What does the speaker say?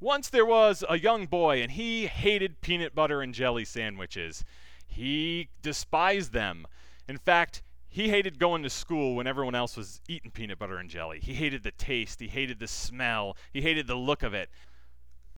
Once there was a young boy, and he hated peanut butter and jelly sandwiches. He despised them. In fact, he hated going to school when everyone else was eating peanut butter and jelly. He hated the taste, he hated the smell, he hated the look of it.